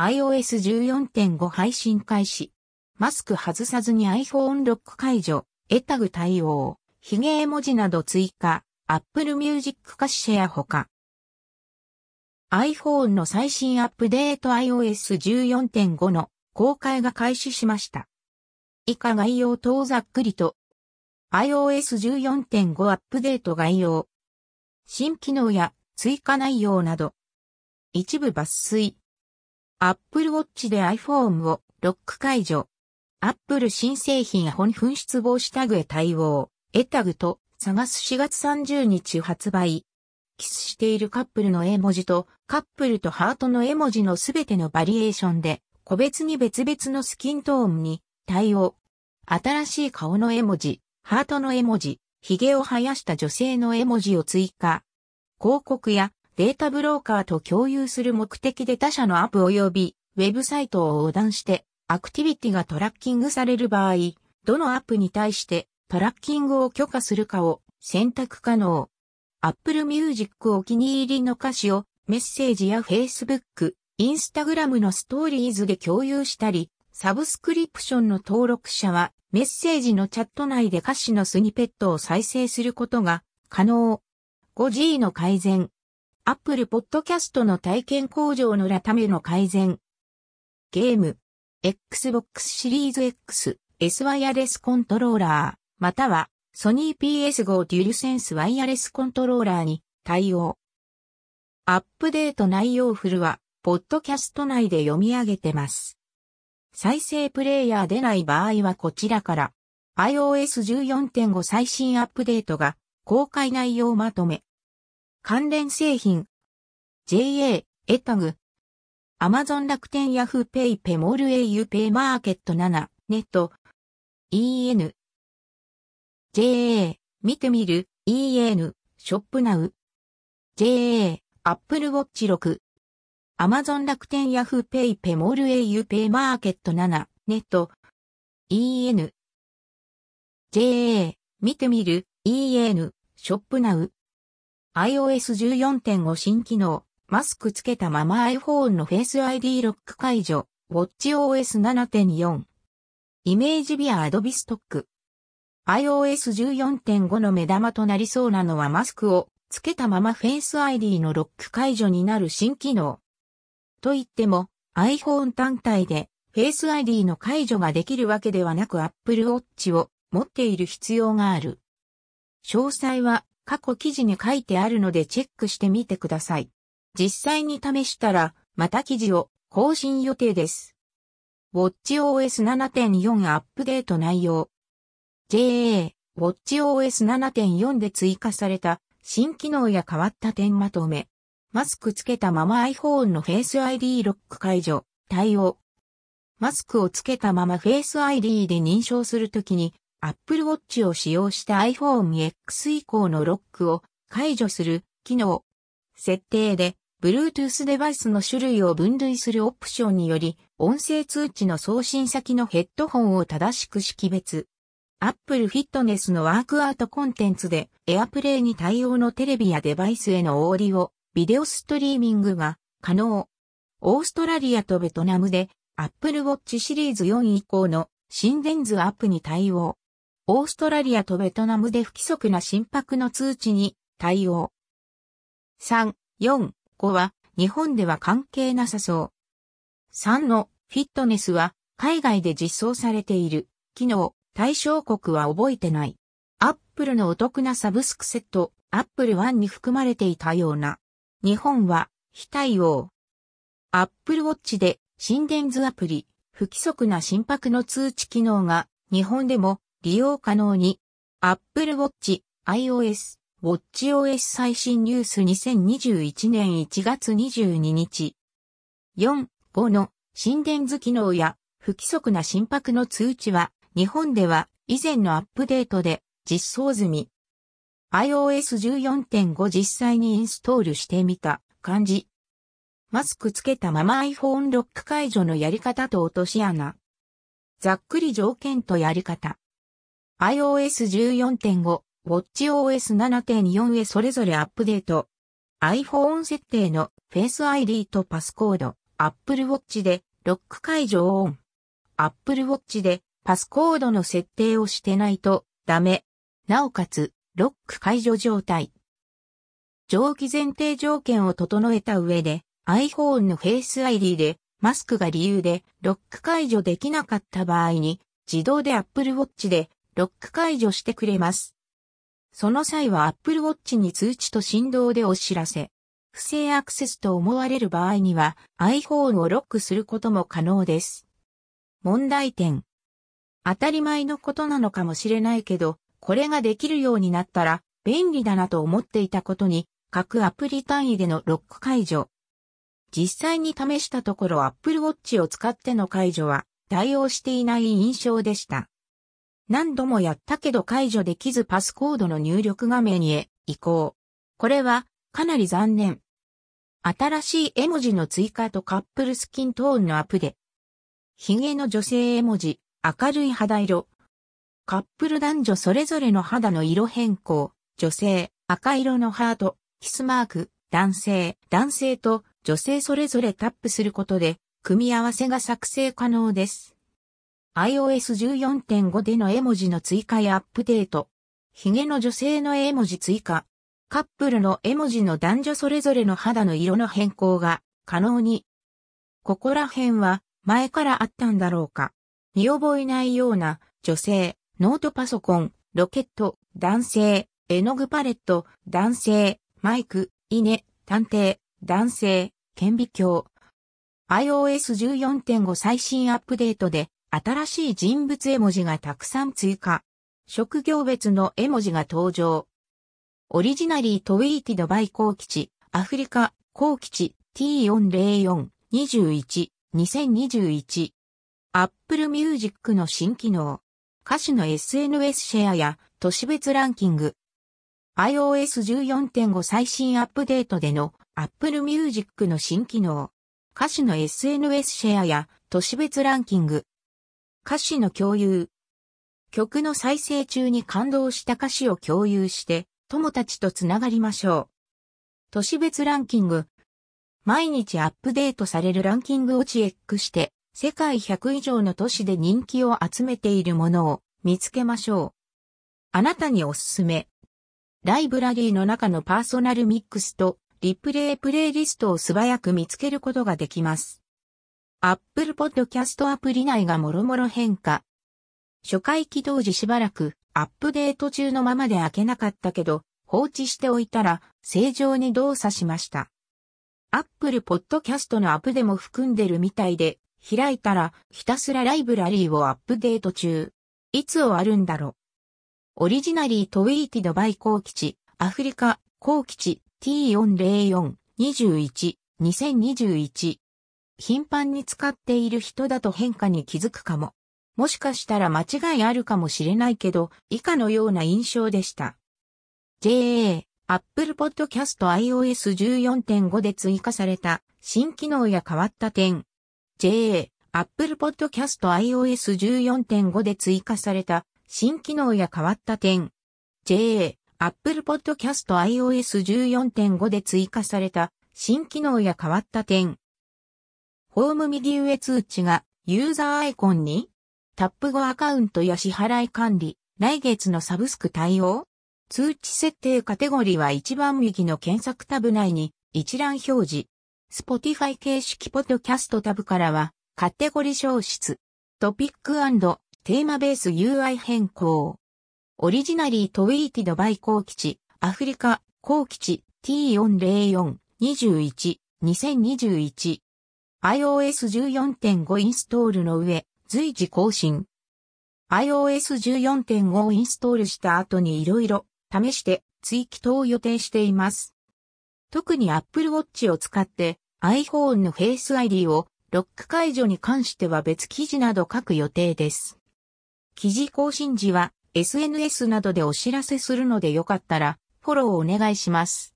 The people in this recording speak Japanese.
iOS14.5 配信開始。マスク外さずに iPhone ロック解除、エタグ対応、ヒゲ絵文字など追加、Apple Music 歌詞シェアほか。iPhone の最新アップデート iOS14.5 の公開が開始しました。以下概要等ざっくりと。iOS14.5 アップデート概要。新機能や追加内容など。一部抜粋。Apple Watch で iPhone をロック解除。Apple 新製品本紛失防止タグへ対応。エタグと探す4月30日発売。キスしているカップルの絵文字とカップルとハートの絵文字のすべてのバリエーションで個別に別々のスキントーンに対応。新しい顔の絵文字、ハートの絵文字、髭を生やした女性の絵文字を追加。広告やデータブローカーと共有する目的で他社のアップ及びウェブサイトを横断してアクティビティがトラッキングされる場合、どのアップに対してトラッキングを許可するかを選択可能。Apple Music お気に入りの歌詞をメッセージや Facebook、Instagram のストーリーズで共有したり、サブスクリプションの登録者はメッセージのチャット内で歌詞のスニペットを再生することが可能。5G の改善。Apple Podcast の体験工場のらための改善。ゲーム。Xbox シリーズ X、S ワイヤレスコントローラー、または、ソニー PS5 デュルセンスワイヤレスコントローラーに対応。アップデート内容フルは、ポッドキャスト内で読み上げてます。再生プレイヤーでない場合はこちらから、iOS14.5 最新アップデートが公開内容まとめ。関連製品。JA、エタグ。アマゾン楽天ヤフーペイペモール au ペイマーケット7、ネット。EN。JA、見てみる、EN、 Shop Now。JA、アップルウォッチ6。アマゾン楽天ヤフーペイペモール au ペイマーケット7、ネット。EN。JA、見てみる、EN、ショップナウ。iOS 14.5新機能、マスクつけたまま iPhone の Face ID ロック解除、WatchOS 7.4。イメージビア Adobe ストック。iOS 14.5の目玉となりそうなのはマスクをつけたまま Face ID のロック解除になる新機能。と言っても iPhone 単体で Face ID の解除ができるわけではなく Apple Watch を持っている必要がある。詳細は過去記事に書いてあるのでチェックしてみてください。実際に試したら、また記事を更新予定です。WatchOS 7.4アップデート内容。JA、WatchOS 7.4で追加された新機能や変わった点まとめ。マスクつけたまま iPhone の Face ID ロック解除、対応。マスクをつけたまま Face ID で認証するときに Apple Watch を使用した iPhone X 以降のロックを解除する機能。設定で Bluetooth デバイスの種類を分類するオプションにより音声通知の送信先のヘッドホンを正しく識別。Apple Fitness のワークアウトコンテンツで AirPlay に対応のテレビやデバイスへのオーディオ、ビデオストリーミングが可能。オーストラリアとベトナムで Apple Watch シリーズ4以降の心電図アップに対応。オーストラリアとベトナムで不規則な心拍の通知に対応。3、4、5は日本では関係なさそう。3のフィットネスは海外で実装されている。機能、対象国は覚えてない。アップルのお得なサブスクセット、アップル1に含まれていたような。日本は非対応。アップルウォッチで心電図アプリ、不規則な心拍の通知機能が日本でも利用可能に、Apple Watch、iOS、WatchOS 最新ニュース2021年1月22日。4、5の心電図機能や不規則な心拍の通知は日本では以前のアップデートで実装済み。iOS 14.5実際にインストールしてみた感じ。マスクつけたまま iPhone ロック解除のやり方と落とし穴。ざっくり条件とやり方。iOS 14.5、WatchOS 7.4へそれぞれアップデート。iPhone 設定の Face ID とパスコード、Apple Watch でロック解除をオン。Apple Watch でパスコードの設定をしてないとダメ。なおかつ、ロック解除状態。上記前提条件を整えた上で iPhone の Face ID でマスクが理由でロック解除できなかった場合に自動で Apple Watch でロック解除してくれます。その際は Apple Watch に通知と振動でお知らせ。不正アクセスと思われる場合には iPhone をロックすることも可能です。問題点。当たり前のことなのかもしれないけど、これができるようになったら便利だなと思っていたことに、各アプリ単位でのロック解除。実際に試したところ Apple Watch を使っての解除は対応していない印象でした。何度もやったけど解除できずパスコードの入力画面へ移行。これはかなり残念。新しい絵文字の追加とカップルスキントーンのアップで。髭の女性絵文字、明るい肌色。カップル男女それぞれの肌の色変更。女性、赤色のハート、キスマーク、男性、男性と女性それぞれタップすることで、組み合わせが作成可能です。iOS 14.5での絵文字の追加やアップデート。髭の女性の絵文字追加。カップルの絵文字の男女それぞれの肌の色の変更が可能に。ここら辺は前からあったんだろうか。見覚えないような女性、ノートパソコン、ロケット、男性、絵の具パレット、男性、マイク、稲、探偵、男性、顕微鏡。iOS 14.5最新アップデートで新しい人物絵文字がたくさん追加。職業別の絵文字が登場。オリジナリートウィーティドバイ高基地、アフリカ、高基地 T404、21、2021。Apple Music の新機能。歌手の SNS シェアや都市別ランキング。iOS 14.5最新アップデートでの Apple Music の新機能。歌手の SNS シェアや都市別ランキング。歌詞の共有。曲の再生中に感動した歌詞を共有して友達とつながりましょう。都市別ランキング。毎日アップデートされるランキングをチェックして、世界100以上の都市で人気を集めているものを見つけましょう。あなたにおすすめ。ライブラリーの中のパーソナルミックスとリプレイプレイリストを素早く見つけることができます。Apple Podcast アプリ内がもろもろ変化。初回起動時しばらくアップデート中のままで開けなかったけど、放置しておいたら正常に動作しました。Apple Podcast のアプでも含んでるみたいで、開いたらひたすらライブラリーをアップデート中。いつ終わるんだろうオリジナリートウィーティドバイ高基地、アフリカ、高基地 T404、21、2021。頻繁に使っている人だと変化に気づくかも。もしかしたら間違いあるかもしれないけど、以下のような印象でした。JA、Apple Podcast iOS 14.5で追加された新機能や変わった点。JA、Apple Podcast iOS 14.5で追加された新機能や変わった点。JA、Apple Podcast iOS 14.5で追加された新機能や変わった点。ホーム右上通知がユーザーアイコンにタップ後アカウントや支払い管理、来月のサブスク対応？通知設定カテゴリーは一番右の検索タブ内に一覧表示。Spotify 形式ポッドキャストタブからはカテゴリー消失。トピックテーマベース UI 変更。オリジナリートウィーティドバイ高基地、アフリカ、高基地 T404、21、2021。iOS 14.5インストールの上、随時更新。iOS 14.5をインストールした後に色々試して追記等を予定しています。特に Apple Watch を使って iPhone の Face ID をロック解除に関しては別記事など書く予定です。記事更新時は SNS などでお知らせするのでよかったらフォローお願いします。